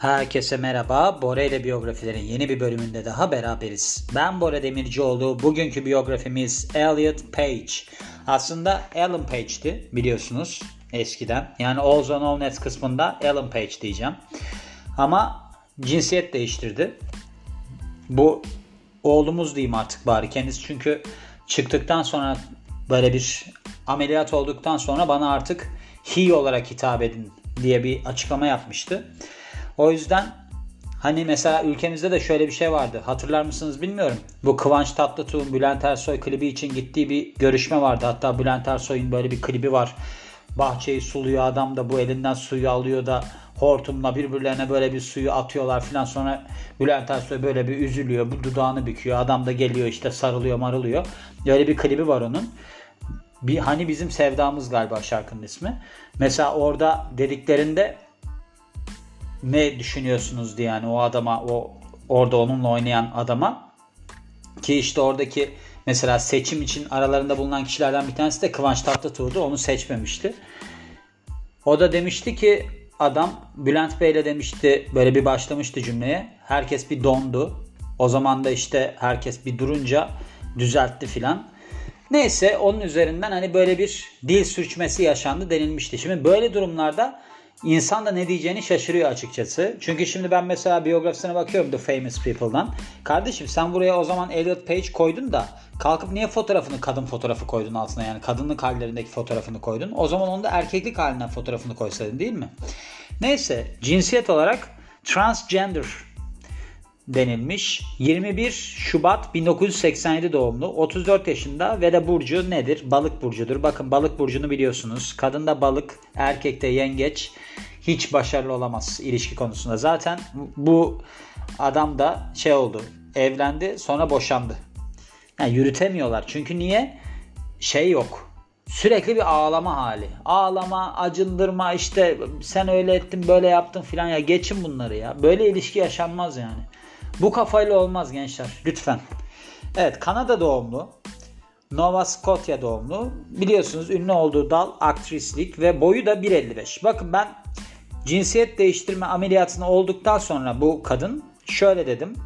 Herkese merhaba. Bora ile biyografilerin yeni bir bölümünde daha beraberiz. Ben Bora Demircioğlu. Bugünkü biyografimiz Elliot Page. Aslında Alan Page'ti biliyorsunuz eskiden. Yani All's on All Nets kısmında Alan Page diyeceğim. Ama cinsiyet değiştirdi. Bu oğlumuz diyeyim artık bari kendisi çünkü çıktıktan sonra böyle bir ameliyat olduktan sonra bana artık he olarak hitap edin diye bir açıklama yapmıştı. O yüzden hani mesela ülkemizde de şöyle bir şey vardı. Hatırlar mısınız bilmiyorum. Bu Kıvanç Tatlıtuğ'un Bülent Ersoy klibi için gittiği bir görüşme vardı. Hatta Bülent Ersoy'un böyle bir klibi var. Bahçeyi suluyor adam da bu elinden suyu alıyor da hortumla birbirlerine böyle bir suyu atıyorlar filan sonra Bülent Ersoy böyle bir üzülüyor bu dudağını büküyor adam da geliyor işte sarılıyor marılıyor öyle bir klibi var onun bir hani bizim sevdamız galiba şarkının ismi mesela orada dediklerinde ne düşünüyorsunuz diye yani o adama o orada onunla oynayan adama ki işte oradaki mesela seçim için aralarında bulunan kişilerden bir tanesi de Kıvanç Tatlıtuğ'du onu seçmemişti. O da demişti ki adam Bülent Bey'le demişti böyle bir başlamıştı cümleye. Herkes bir dondu. O zaman da işte herkes bir durunca düzeltti filan. Neyse onun üzerinden hani böyle bir dil sürçmesi yaşandı denilmişti. Şimdi böyle durumlarda insan da ne diyeceğini şaşırıyor açıkçası. Çünkü şimdi ben mesela biyografisine bakıyorum The Famous People'dan. Kardeşim sen buraya o zaman Elliot Page koydun da kalkıp niye fotoğrafını kadın fotoğrafı koydun altına yani kadınlık hallerindeki fotoğrafını koydun. O zaman onu da erkeklik halinden fotoğrafını koysaydın değil mi? Neyse cinsiyet olarak transgender denilmiş. 21 Şubat 1987 doğumlu. 34 yaşında ve de burcu nedir? Balık burcudur. Bakın balık burcunu biliyorsunuz. Kadında balık, erkekte yengeç. Hiç başarılı olamaz ilişki konusunda. Zaten bu adam da şey oldu. Evlendi sonra boşandı. Yani yürütemiyorlar. Çünkü niye? Şey yok. Sürekli bir ağlama hali. Ağlama, acındırma işte sen öyle ettin böyle yaptın filan ya geçin bunları ya. Böyle ilişki yaşanmaz yani. Bu kafayla olmaz gençler. Lütfen. Evet Kanada doğumlu. Nova Scotia doğumlu. Biliyorsunuz ünlü olduğu dal aktrislik ve boyu da 1.55. Bakın ben cinsiyet değiştirme ameliyatını olduktan sonra bu kadın şöyle dedim.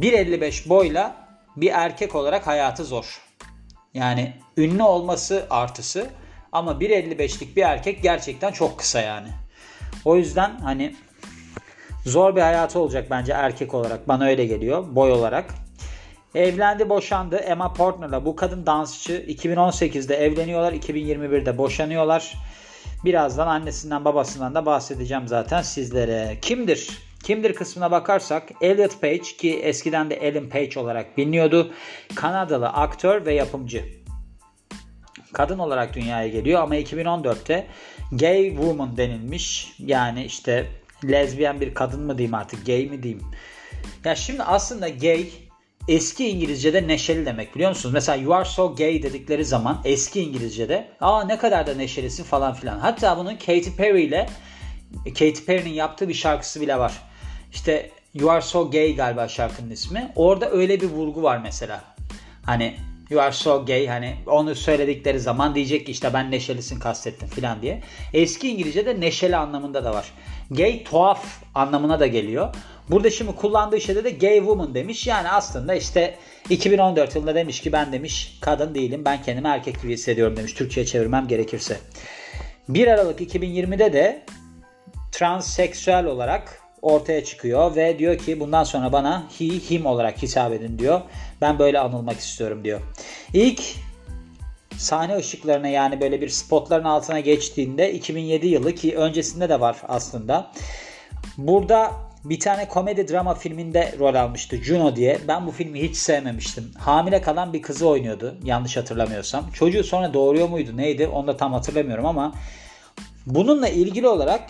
1.55 boyla bir erkek olarak hayatı zor. Yani ünlü olması artısı ama 1.55'lik bir erkek gerçekten çok kısa yani. O yüzden hani Zor bir hayatı olacak bence erkek olarak. Bana öyle geliyor boy olarak. Evlendi boşandı Emma Portner'la. Bu kadın dansçı. 2018'de evleniyorlar. 2021'de boşanıyorlar. Birazdan annesinden babasından da bahsedeceğim zaten sizlere. Kimdir? Kimdir kısmına bakarsak Elliot Page ki eskiden de Ellen Page olarak biliniyordu. Kanadalı aktör ve yapımcı. Kadın olarak dünyaya geliyor ama 2014'te gay woman denilmiş. Yani işte lezbiyen bir kadın mı diyeyim artık gay mi diyeyim. Ya şimdi aslında gay eski İngilizce'de neşeli demek biliyor musunuz? Mesela you are so gay dedikleri zaman eski İngilizce'de aa ne kadar da neşelisin falan filan. Hatta bunun Katy Perry ile Katy Perry'nin yaptığı bir şarkısı bile var. İşte You Are So Gay galiba şarkının ismi. Orada öyle bir vurgu var mesela. Hani You are so gay hani onu söyledikleri zaman diyecek ki işte ben neşelisin kastettim filan diye. Eski İngilizce'de neşeli anlamında da var. Gay tuhaf anlamına da geliyor. Burada şimdi kullandığı şeyde de gay woman demiş. Yani aslında işte 2014 yılında demiş ki ben demiş kadın değilim ben kendimi erkek gibi hissediyorum demiş. Türkçe'ye çevirmem gerekirse. 1 Aralık 2020'de de transseksüel olarak ortaya çıkıyor ve diyor ki bundan sonra bana he, him olarak hitap edin diyor. Ben böyle anılmak istiyorum diyor. İlk sahne ışıklarına yani böyle bir spotların altına geçtiğinde 2007 yılı ki öncesinde de var aslında. Burada bir tane komedi drama filminde rol almıştı Juno diye. Ben bu filmi hiç sevmemiştim. Hamile kalan bir kızı oynuyordu yanlış hatırlamıyorsam. Çocuğu sonra doğuruyor muydu neydi onu da tam hatırlamıyorum ama bununla ilgili olarak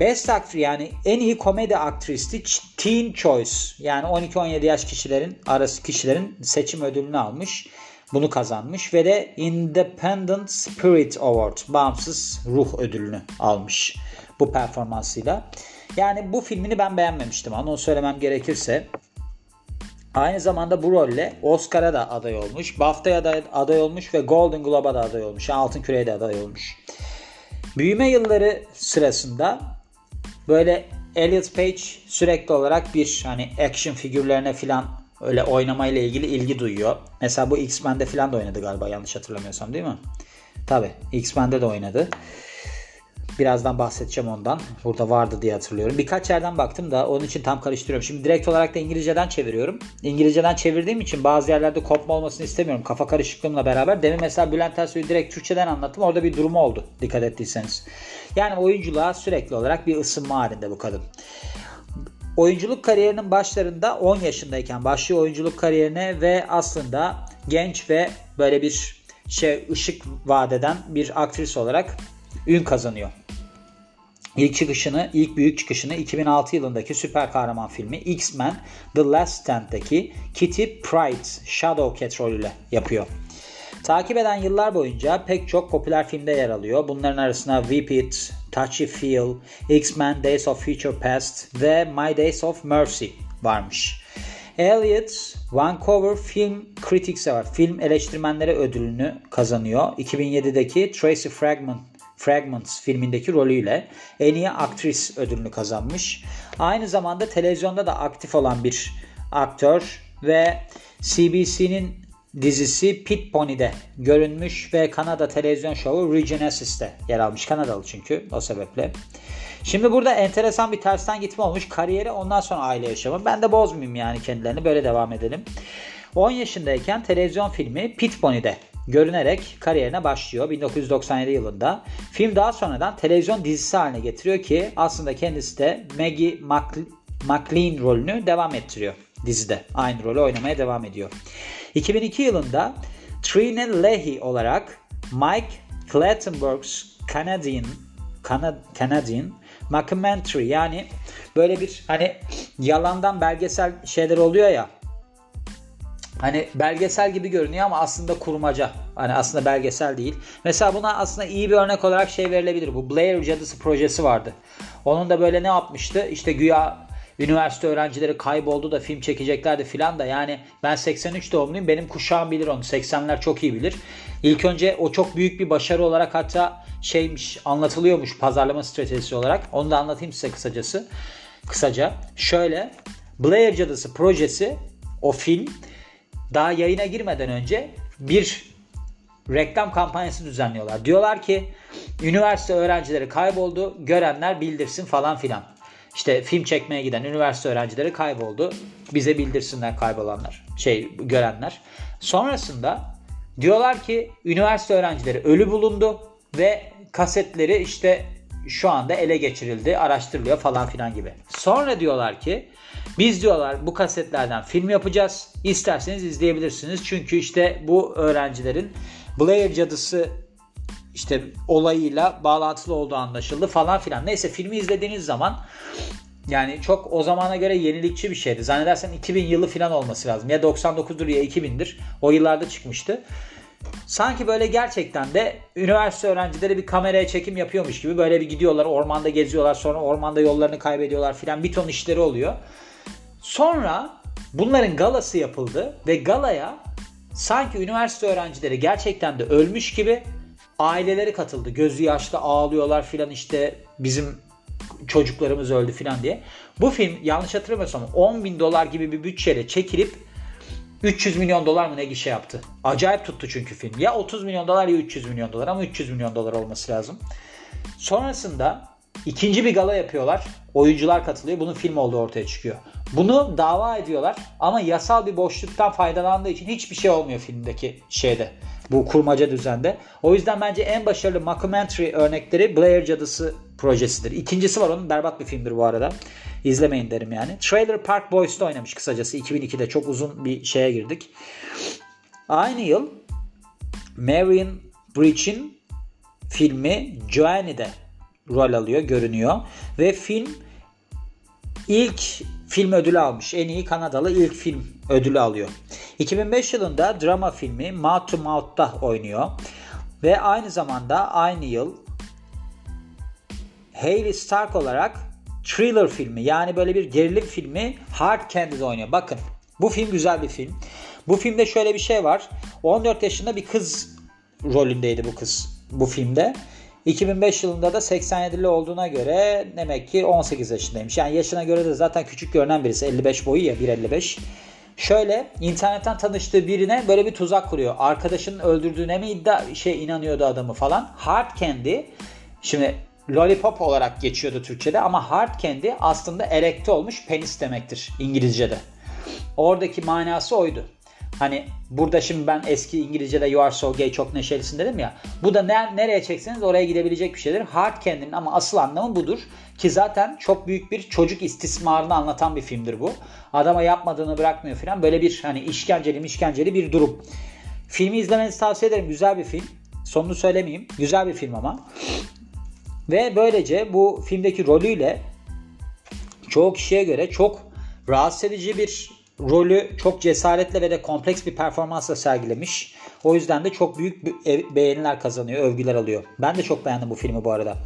Best Actor yani en iyi komedi aktristi Teen Choice yani 12-17 yaş kişilerin arası kişilerin seçim ödülünü almış. Bunu kazanmış ve de Independent Spirit Award bağımsız ruh ödülünü almış bu performansıyla. Yani bu filmini ben beğenmemiştim onu söylemem gerekirse. Aynı zamanda bu rolle Oscar'a da aday olmuş. BAFTA'ya da aday olmuş ve Golden Globe'a da aday olmuş. Yani Altın Küre'ye de aday olmuş. Büyüme yılları sırasında böyle Elliot Page sürekli olarak bir hani action figürlerine filan öyle oynamayla ilgili ilgi duyuyor. Mesela bu X-Men'de filan da oynadı galiba yanlış hatırlamıyorsam değil mi? Tabi X-Men'de de oynadı. Birazdan bahsedeceğim ondan. Burada vardı diye hatırlıyorum. Birkaç yerden baktım da onun için tam karıştırıyorum. Şimdi direkt olarak da İngilizceden çeviriyorum. İngilizceden çevirdiğim için bazı yerlerde kopma olmasını istemiyorum. Kafa karışıklığımla beraber. Demin mesela Bülent Ersoy'u direkt Türkçeden anlattım. Orada bir durumu oldu. Dikkat ettiyseniz. Yani oyunculuğa sürekli olarak bir ısınma halinde bu kadın. Oyunculuk kariyerinin başlarında 10 yaşındayken başlıyor oyunculuk kariyerine ve aslında genç ve böyle bir şey ışık vadeden bir aktris olarak ün kazanıyor. İlk çıkışını, ilk büyük çıkışını 2006 yılındaki süper kahraman filmi X-Men The Last Stand'daki Kitty Pryde Shadowcat rolüyle yapıyor. Takip eden yıllar boyunca pek çok popüler filmde yer alıyor. Bunların arasında Whip It, Touchy Feel, X-Men Days of Future Past ve My Days of Mercy varmış. Elliot Vancouver Film Critics Award, film eleştirmenleri ödülünü kazanıyor. 2007'deki Tracy Fragment Fragments filmindeki rolüyle en iyi aktris ödülünü kazanmış. Aynı zamanda televizyonda da aktif olan bir aktör ve CBC'nin dizisi Pit Pony'de görünmüş ve Kanada televizyon şovu Regenasis'te yer almış. Kanadalı çünkü o sebeple. Şimdi burada enteresan bir tersten gitme olmuş. Kariyeri ondan sonra aile yaşamı. Ben de bozmayayım yani kendilerini. Böyle devam edelim. 10 yaşındayken televizyon filmi Pit Pony'de görünerek kariyerine başlıyor 1997 yılında. Film daha sonradan televizyon dizisi haline getiriyor ki aslında kendisi de Maggie McLean rolünü devam ettiriyor dizide. Aynı rolü oynamaya devam ediyor. 2002 yılında Trina Leahy olarak Mike Clattenburg's Canadian Canadian Mockumentary yani böyle bir hani yalandan belgesel şeyler oluyor ya Hani belgesel gibi görünüyor ama aslında kurmaca. Hani aslında belgesel değil. Mesela buna aslında iyi bir örnek olarak şey verilebilir. Bu Blair Cadısı projesi vardı. Onun da böyle ne yapmıştı? İşte güya üniversite öğrencileri kayboldu da film çekeceklerdi filan da yani ben 83 doğumluyum benim kuşağım bilir onu 80'ler çok iyi bilir. İlk önce o çok büyük bir başarı olarak hatta şeymiş anlatılıyormuş pazarlama stratejisi olarak onu da anlatayım size kısacası. Kısaca şöyle Blair Cadısı projesi o film daha yayına girmeden önce bir reklam kampanyası düzenliyorlar. Diyorlar ki üniversite öğrencileri kayboldu, görenler bildirsin falan filan. İşte film çekmeye giden üniversite öğrencileri kayboldu. Bize bildirsinler kaybolanlar, şey görenler. Sonrasında diyorlar ki üniversite öğrencileri ölü bulundu ve kasetleri işte şu anda ele geçirildi, araştırılıyor falan filan gibi. Sonra diyorlar ki biz diyorlar bu kasetlerden film yapacağız. İsterseniz izleyebilirsiniz. Çünkü işte bu öğrencilerin Blair cadısı işte olayıyla bağlantılı olduğu anlaşıldı falan filan. Neyse filmi izlediğiniz zaman yani çok o zamana göre yenilikçi bir şeydi. Zannedersen 2000 yılı falan olması lazım. Ya 99'dur ya 2000'dir. O yıllarda çıkmıştı. Sanki böyle gerçekten de üniversite öğrencileri bir kameraya çekim yapıyormuş gibi böyle bir gidiyorlar ormanda geziyorlar sonra ormanda yollarını kaybediyorlar filan bir ton işleri oluyor. Sonra bunların galası yapıldı ve galaya sanki üniversite öğrencileri gerçekten de ölmüş gibi aileleri katıldı. Gözü yaşlı ağlıyorlar filan işte bizim çocuklarımız öldü filan diye. Bu film yanlış hatırlamıyorsam 10 bin dolar gibi bir bütçeyle çekilip 300 milyon dolar mı ne gişe yaptı. Acayip tuttu çünkü film. Ya 30 milyon dolar ya 300 milyon dolar ama 300 milyon dolar olması lazım. Sonrasında ikinci bir gala yapıyorlar. Oyuncular katılıyor. Bunun film olduğu ortaya çıkıyor. Bunu dava ediyorlar ama yasal bir boşluktan faydalandığı için hiçbir şey olmuyor filmdeki şeyde. Bu kurmaca düzende. O yüzden bence en başarılı mockumentary örnekleri Blair Cadısı projesidir. İkincisi var onun berbat bir filmdir bu arada. İzlemeyin derim yani. Trailer Park Boys'ta oynamış kısacası. 2002'de çok uzun bir şeye girdik. Aynı yıl Marion Bridge'in filmi Joanne'de rol alıyor, görünüyor. Ve film ilk film ödülü almış. En iyi Kanadalı ilk film ödülü alıyor. 2005 yılında drama filmi Mouth to Mouth'ta oynuyor. Ve aynı zamanda aynı yıl Hayley Stark olarak thriller filmi yani böyle bir gerilim filmi Hard Candy'de oynuyor. Bakın bu film güzel bir film. Bu filmde şöyle bir şey var. 14 yaşında bir kız rolündeydi bu kız bu filmde. 2005 yılında da 87'li olduğuna göre demek ki 18 yaşındaymış. Yani yaşına göre de zaten küçük görünen birisi. 55 boyu ya 1.55. Şöyle internetten tanıştığı birine böyle bir tuzak kuruyor. Arkadaşının öldürdüğüne mi iddia şey inanıyordu adamı falan. Hard Candy şimdi lollipop olarak geçiyordu Türkçe'de ama hard candy aslında erekte olmuş penis demektir İngilizce'de. Oradaki manası oydu. Hani burada şimdi ben eski İngilizce'de you are so gay çok neşelisin dedim ya. Bu da ne, nereye çekseniz oraya gidebilecek bir şeydir. Hard candy'nin ama asıl anlamı budur. Ki zaten çok büyük bir çocuk istismarını anlatan bir filmdir bu. Adama yapmadığını bırakmıyor falan. Böyle bir hani işkenceli işkenceli bir durum. Filmi izlemenizi tavsiye ederim. Güzel bir film. Sonunu söylemeyeyim. Güzel bir film ama. Ve böylece bu filmdeki rolüyle çoğu kişiye göre çok rahatsız edici bir rolü çok cesaretle ve de kompleks bir performansla sergilemiş. O yüzden de çok büyük beğeniler kazanıyor, övgüler alıyor. Ben de çok beğendim bu filmi bu arada.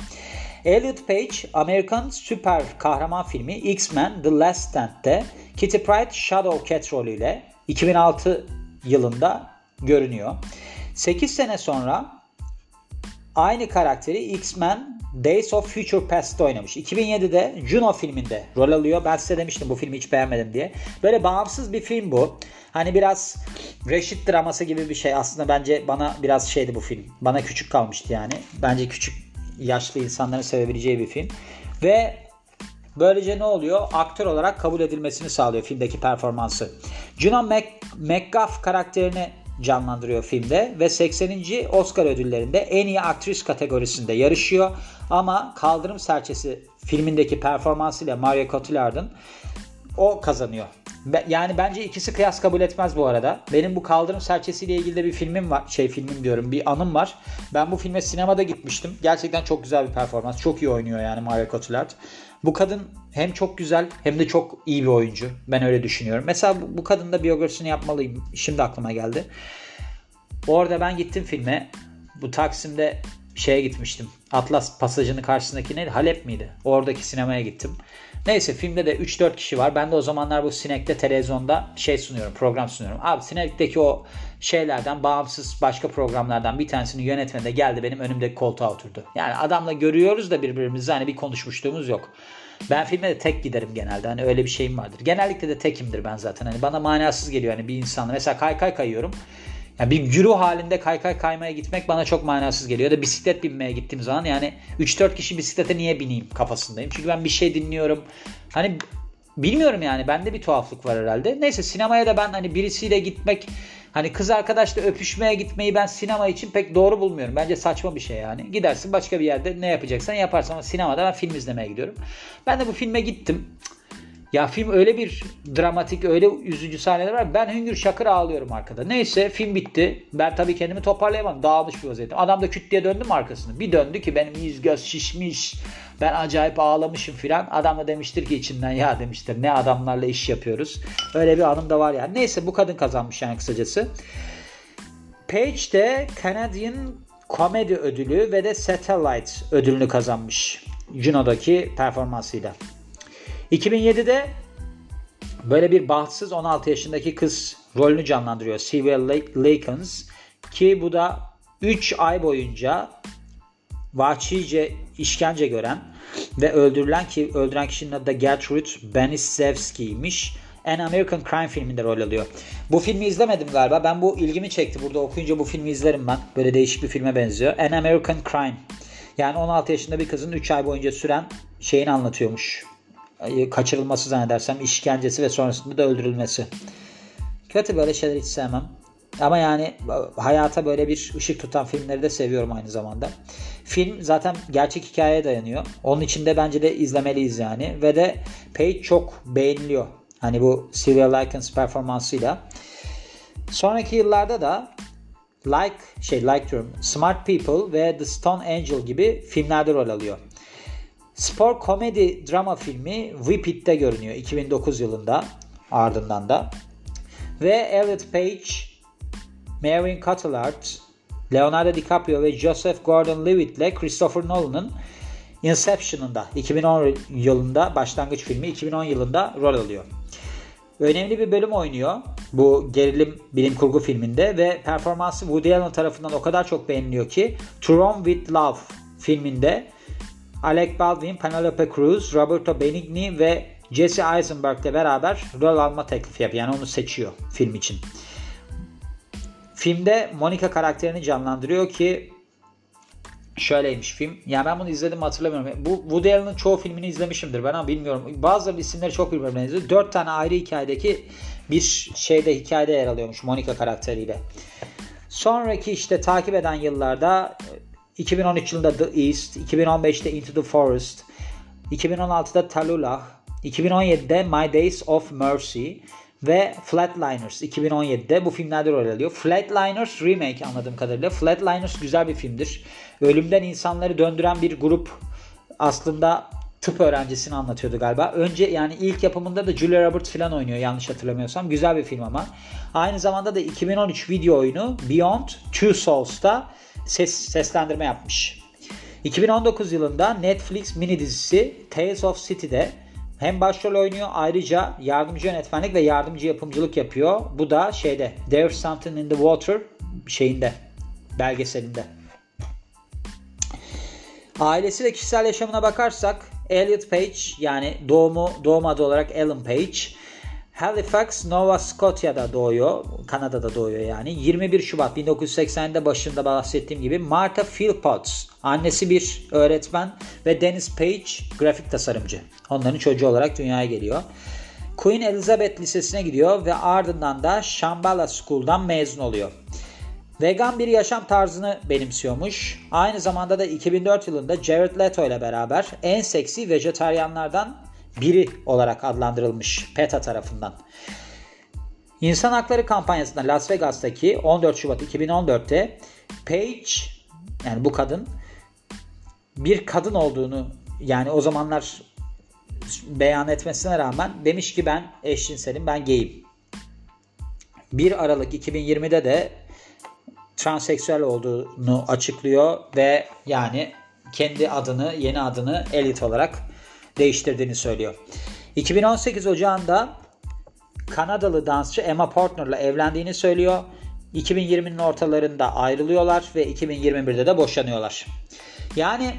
Elliot Page, Amerikan süper kahraman filmi X-Men The Last Stand'te Kitty Pryde Shadow Cat rolüyle 2006 yılında görünüyor. 8 sene sonra aynı karakteri X-Men Days of Future Past'ta oynamış. 2007'de Juno filminde rol alıyor. Ben size demiştim bu filmi hiç beğenmedim diye. Böyle bağımsız bir film bu. Hani biraz Reşit draması gibi bir şey. Aslında bence bana biraz şeydi bu film. Bana küçük kalmıştı yani. Bence küçük yaşlı insanların sevebileceği bir film. Ve Böylece ne oluyor? Aktör olarak kabul edilmesini sağlıyor filmdeki performansı. Juno McGuff karakterini canlandırıyor filmde ve 80. Oscar ödüllerinde en iyi aktris kategorisinde yarışıyor. Ama Kaldırım Serçesi filmindeki performansıyla Maria Cotillard'ın o kazanıyor. Yani bence ikisi kıyas kabul etmez bu arada. Benim bu Kaldırım Serçesi ile ilgili de bir filmim var. Şey filmim diyorum bir anım var. Ben bu filme sinemada gitmiştim. Gerçekten çok güzel bir performans. Çok iyi oynuyor yani Maria Cotillard. Bu kadın hem çok güzel hem de çok iyi bir oyuncu. Ben öyle düşünüyorum. Mesela bu kadın da biyografisini yapmalıyım. Şimdi aklıma geldi. Orada ben gittim filme. Bu Taksim'de şeye gitmiştim. Atlas pasajının karşısındaki neydi? Halep miydi? Oradaki sinemaya gittim. Neyse filmde de 3-4 kişi var. Ben de o zamanlar bu Sinek'te televizyonda şey sunuyorum, program sunuyorum. Abi Sinek'teki o şeylerden bağımsız başka programlardan bir tanesini yönetmede geldi benim önümdeki koltuğa oturdu. Yani adamla görüyoruz da birbirimizi hani bir konuşmuşluğumuz yok. Ben filme de tek giderim genelde. Hani öyle bir şeyim vardır. Genellikle de tekimdir ben zaten. Hani bana manasız geliyor hani bir insanla. Mesela kay kay kayıyorum. Yani bir güruh halinde kaykay kaymaya gitmek bana çok manasız geliyor. Ya da bisiklet binmeye gittiğim zaman yani 3-4 kişi bisiklete niye bineyim kafasındayım. Çünkü ben bir şey dinliyorum. Hani bilmiyorum yani bende bir tuhaflık var herhalde. Neyse sinemaya da ben hani birisiyle gitmek hani kız arkadaşla öpüşmeye gitmeyi ben sinema için pek doğru bulmuyorum. Bence saçma bir şey yani. Gidersin başka bir yerde ne yapacaksan yaparsın ama sinemada ben film izlemeye gidiyorum. Ben de bu filme gittim. Ya film öyle bir dramatik, öyle üzücü sahneler var. Ben hüngür şakır ağlıyorum arkada. Neyse film bitti. Ben tabii kendimi toparlayamam. Dağılmış bir vaziyette. Adam da küt diye döndüm arkasını. Bir döndü ki benim yüz göz şişmiş. Ben acayip ağlamışım filan. Adam da demiştir ki içinden ya demiştir ne adamlarla iş yapıyoruz. Öyle bir anım da var yani. Neyse bu kadın kazanmış yani kısacası. Page de Canadian Comedy ödülü ve de Satellite ödülünü kazanmış. Juno'daki performansıyla. 2007'de böyle bir bahtsız 16 yaşındaki kız rolünü canlandırıyor. Sylvia Lakens ki bu da 3 ay boyunca vahşice işkence gören ve öldürülen ki öldüren kişinin adı da Gertrude Benisevski'ymiş. An American Crime filminde rol alıyor. Bu filmi izlemedim galiba. Ben bu ilgimi çekti. Burada okuyunca bu filmi izlerim ben. Böyle değişik bir filme benziyor. An American Crime. Yani 16 yaşında bir kızın 3 ay boyunca süren şeyini anlatıyormuş kaçırılması zannedersem işkencesi ve sonrasında da öldürülmesi. Kötü böyle şeyler hiç sevmem. Ama yani hayata böyle bir ışık tutan filmleri de seviyorum aynı zamanda. Film zaten gerçek hikayeye dayanıyor. Onun için de bence de izlemeliyiz yani. Ve de Page çok beğeniliyor. Hani bu Sylvia Likens performansıyla. Sonraki yıllarda da Like şey like Smart People ve The Stone Angel gibi filmlerde rol alıyor. Spor komedi drama filmi Whippet'te görünüyor 2009 yılında ardından da. Ve Elliot Page, Marion Cotillard, Leonardo DiCaprio ve Joseph Gordon-Levitt ile Christopher Nolan'ın Inception'ında 2010 yılında başlangıç filmi 2010 yılında rol alıyor. Önemli bir bölüm oynuyor bu gerilim bilim kurgu filminde ve performansı Woody Allen tarafından o kadar çok beğeniliyor ki To Rome With Love filminde Alec Baldwin, Penelope Cruz, Roberto Benigni ve Jesse Eisenberg ile beraber rol alma teklifi yapıyor. Yani onu seçiyor film için. Filmde Monica karakterini canlandırıyor ki şöyleymiş film. Yani ben bunu izledim hatırlamıyorum. Bu Woody Allen'ın çoğu filmini izlemişimdir ben ama bilmiyorum. Bazı isimleri çok birbirine benziyor. Dört tane ayrı hikayedeki bir şeyde hikayede yer alıyormuş Monica karakteriyle. Sonraki işte takip eden yıllarda 2013 yılında The East, 2015'te Into the Forest, 2016'da Tallulah, 2017'de My Days of Mercy ve Flatliners 2017'de bu filmlerde rol alıyor. Flatliners remake anladığım kadarıyla. Flatliners güzel bir filmdir. Ölümden insanları döndüren bir grup aslında tıp öğrencisini anlatıyordu galiba. Önce yani ilk yapımında da Julia Roberts falan oynuyor yanlış hatırlamıyorsam. Güzel bir film ama. Aynı zamanda da 2013 video oyunu Beyond Two Souls'ta ses, seslendirme yapmış. 2019 yılında Netflix mini dizisi Tales of City'de hem başrol oynuyor ayrıca yardımcı yönetmenlik ve yardımcı yapımcılık yapıyor. Bu da şeyde There's Something in the Water şeyinde belgeselinde. Ailesi ve kişisel yaşamına bakarsak Elliot Page yani doğumu doğum adı olarak Ellen Page Halifax, Nova Scotia'da doğuyor. Kanada'da doğuyor yani. 21 Şubat 1980'de başında bahsettiğim gibi Martha Philpotts. Annesi bir öğretmen ve Dennis Page grafik tasarımcı. Onların çocuğu olarak dünyaya geliyor. Queen Elizabeth Lisesi'ne gidiyor ve ardından da Shambhala School'dan mezun oluyor. Vegan bir yaşam tarzını benimsiyormuş. Aynı zamanda da 2004 yılında Jared Leto ile beraber en seksi vejetaryenlerden biri olarak adlandırılmış PETA tarafından. İnsan Hakları kampanyasında Las Vegas'taki 14 Şubat 2014'te Page yani bu kadın bir kadın olduğunu yani o zamanlar beyan etmesine rağmen demiş ki ben eşcinselim ben gayim. 1 Aralık 2020'de de transseksüel olduğunu açıklıyor ve yani kendi adını yeni adını Elite olarak değiştirdiğini söylüyor. 2018 Ocağı'nda Kanadalı dansçı Emma Portner'la evlendiğini söylüyor. 2020'nin ortalarında ayrılıyorlar ve 2021'de de boşanıyorlar. Yani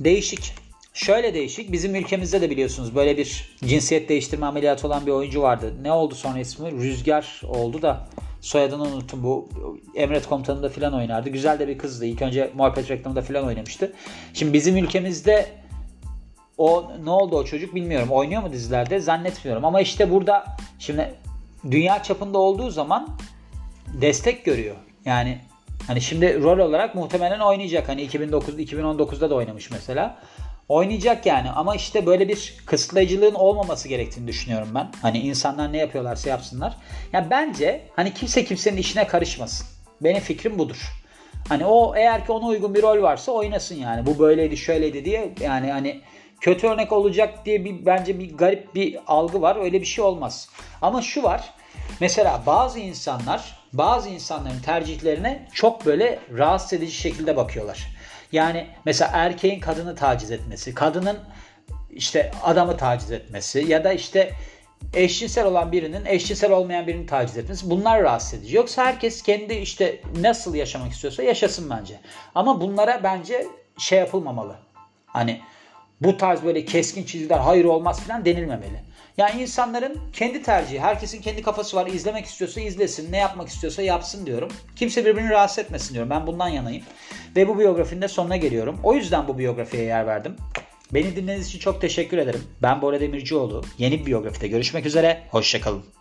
değişik. Şöyle değişik. Bizim ülkemizde de biliyorsunuz böyle bir cinsiyet değiştirme ameliyatı olan bir oyuncu vardı. Ne oldu sonra ismi? Rüzgar oldu da soyadını unuttum. Bu Emret Komutanı'nda filan oynardı. Güzel de bir kızdı. İlk önce Muhabbet reklamında filan oynamıştı. Şimdi bizim ülkemizde o ne oldu o çocuk bilmiyorum. Oynuyor mu dizilerde? Zannetmiyorum. Ama işte burada şimdi dünya çapında olduğu zaman destek görüyor. Yani hani şimdi rol olarak muhtemelen oynayacak. Hani 2009 2019'da da oynamış mesela. Oynayacak yani ama işte böyle bir kısıtlayıcılığın olmaması gerektiğini düşünüyorum ben. Hani insanlar ne yapıyorlarsa yapsınlar. Ya bence hani kimse kimsenin işine karışmasın. Benim fikrim budur. Hani o eğer ki ona uygun bir rol varsa oynasın yani. Bu böyleydi şöyleydi diye yani hani kötü örnek olacak diye bir bence bir garip bir algı var. Öyle bir şey olmaz. Ama şu var. Mesela bazı insanlar bazı insanların tercihlerine çok böyle rahatsız edici şekilde bakıyorlar. Yani mesela erkeğin kadını taciz etmesi, kadının işte adamı taciz etmesi ya da işte eşcinsel olan birinin eşcinsel olmayan birini taciz etmesi bunlar rahatsız edici. Yoksa herkes kendi işte nasıl yaşamak istiyorsa yaşasın bence. Ama bunlara bence şey yapılmamalı. Hani bu tarz böyle keskin çizgiler hayır olmaz falan denilmemeli. Yani insanların kendi tercihi, herkesin kendi kafası var. İzlemek istiyorsa izlesin, ne yapmak istiyorsa yapsın diyorum. Kimse birbirini rahatsız etmesin diyorum. Ben bundan yanayım. Ve bu biyografinin de sonuna geliyorum. O yüzden bu biyografiye yer verdim. Beni dinlediğiniz için çok teşekkür ederim. Ben Bora Demircioğlu. Yeni bir biyografide görüşmek üzere. Hoşçakalın.